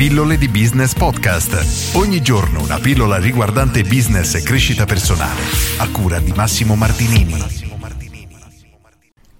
Pillole di Business Podcast. Ogni giorno una pillola riguardante business e crescita personale. A cura di Massimo Martinini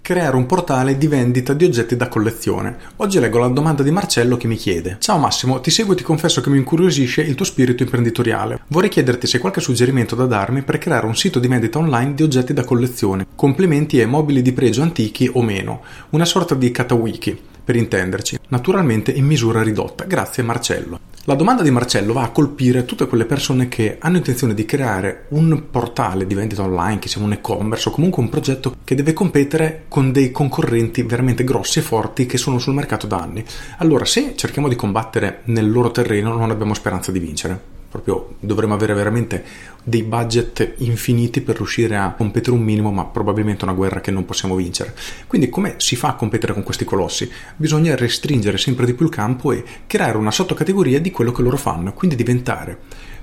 creare un portale di vendita di oggetti da collezione. Oggi leggo la domanda di Marcello che mi chiede: Ciao Massimo, ti seguo e ti confesso che mi incuriosisce il tuo spirito imprenditoriale. Vorrei chiederti se hai qualche suggerimento da darmi per creare un sito di vendita online di oggetti da collezione, complementi e mobili di pregio antichi o meno, una sorta di katawiki per intenderci, naturalmente in misura ridotta. Grazie Marcello. La domanda di Marcello va a colpire tutte quelle persone che hanno intenzione di creare un portale di vendita online, che sia un e-commerce o comunque un progetto che deve competere con dei concorrenti veramente grossi e forti che sono sul mercato da anni. Allora, se cerchiamo di combattere nel loro terreno, non abbiamo speranza di vincere proprio dovremmo avere veramente dei budget infiniti per riuscire a competere un minimo, ma probabilmente una guerra che non possiamo vincere. Quindi come si fa a competere con questi colossi? Bisogna restringere sempre di più il campo e creare una sottocategoria di quello che loro fanno, quindi diventare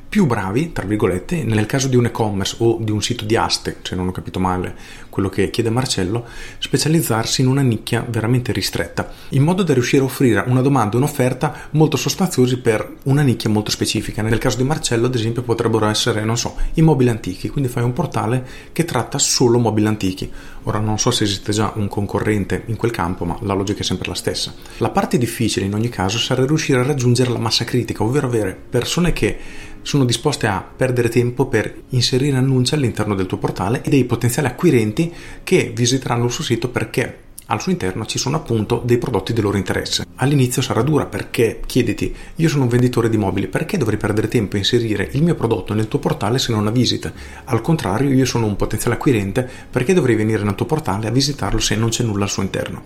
più bravi, tra virgolette, nel caso di un e-commerce o di un sito di aste, se non ho capito male quello che chiede Marcello, specializzarsi in una nicchia veramente ristretta, in modo da riuscire a offrire una domanda e un'offerta molto sostanziosi per una nicchia molto specifica. Nel caso di Marcello, ad esempio, potrebbero essere, non so, i mobili antichi, quindi fai un portale che tratta solo mobili antichi. Ora non so se esiste già un concorrente in quel campo, ma la logica è sempre la stessa. La parte difficile in ogni caso sarà riuscire a raggiungere la massa critica, ovvero avere persone che sono disposte a perdere tempo per inserire annunci all'interno del tuo portale e dei potenziali acquirenti che visiteranno il suo sito perché al suo interno ci sono appunto dei prodotti di loro interesse. All'inizio sarà dura perché chiediti, io sono un venditore di mobili, perché dovrei perdere tempo a inserire il mio prodotto nel tuo portale se non una visita? Al contrario, io sono un potenziale acquirente, perché dovrei venire nel tuo portale a visitarlo se non c'è nulla al suo interno?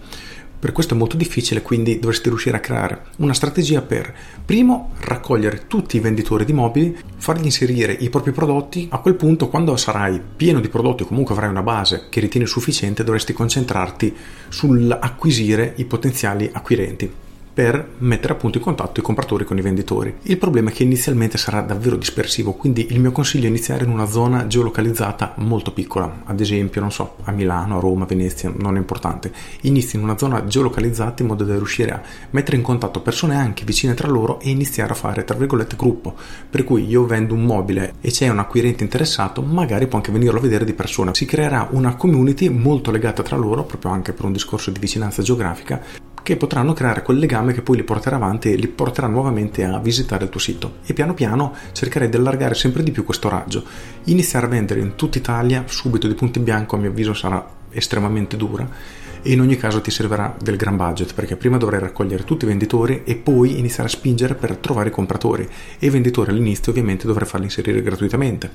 Per questo è molto difficile, quindi dovresti riuscire a creare una strategia per, primo, raccogliere tutti i venditori di mobili, fargli inserire i propri prodotti. A quel punto, quando sarai pieno di prodotti o comunque avrai una base che ritieni sufficiente, dovresti concentrarti sull'acquisire i potenziali acquirenti per mettere appunto in contatto i compratori con i venditori. Il problema è che inizialmente sarà davvero dispersivo, quindi il mio consiglio è iniziare in una zona geolocalizzata molto piccola, ad esempio, non so, a Milano, a Roma, a Venezia, non è importante. Inizi in una zona geolocalizzata in modo da riuscire a mettere in contatto persone anche vicine tra loro e iniziare a fare, tra virgolette, gruppo. Per cui io vendo un mobile e c'è un acquirente interessato, magari può anche venirlo a vedere di persona. Si creerà una community molto legata tra loro, proprio anche per un discorso di vicinanza geografica, che potranno creare quel legame che poi li porterà avanti e li porterà nuovamente a visitare il tuo sito. E piano piano cercherai di allargare sempre di più questo raggio. Iniziare a vendere in tutta Italia subito di punto in bianco, a mio avviso, sarà estremamente dura e in ogni caso ti servirà del gran budget perché prima dovrai raccogliere tutti i venditori e poi iniziare a spingere per trovare i compratori e i venditori all'inizio ovviamente dovrai farli inserire gratuitamente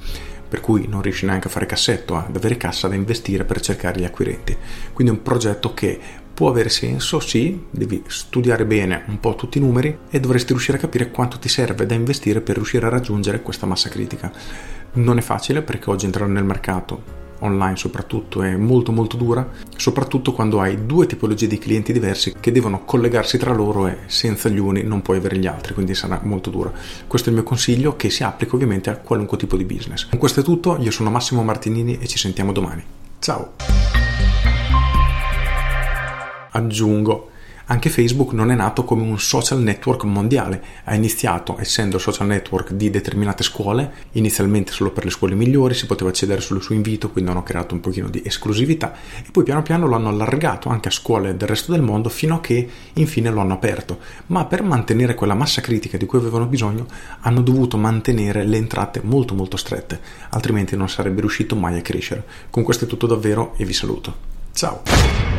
per cui non riesci neanche a fare cassetto ad avere cassa da investire per cercare gli acquirenti quindi è un progetto che può avere senso, sì, devi studiare bene un po' tutti i numeri e dovresti riuscire a capire quanto ti serve da investire per riuscire a raggiungere questa massa critica. Non è facile perché oggi entrare nel mercato online soprattutto è molto molto dura, soprattutto quando hai due tipologie di clienti diversi che devono collegarsi tra loro e senza gli uni non puoi avere gli altri, quindi sarà molto dura. Questo è il mio consiglio che si applica ovviamente a qualunque tipo di business. Con questo è tutto, io sono Massimo Martinini e ci sentiamo domani. Ciao! Aggiungo, anche Facebook non è nato come un social network mondiale, ha iniziato essendo social network di determinate scuole, inizialmente solo per le scuole migliori, si poteva accedere solo su invito, quindi hanno creato un pochino di esclusività e poi piano piano lo hanno allargato anche a scuole del resto del mondo fino a che infine lo hanno aperto, ma per mantenere quella massa critica di cui avevano bisogno hanno dovuto mantenere le entrate molto molto strette, altrimenti non sarebbe riuscito mai a crescere. Con questo è tutto davvero e vi saluto. Ciao!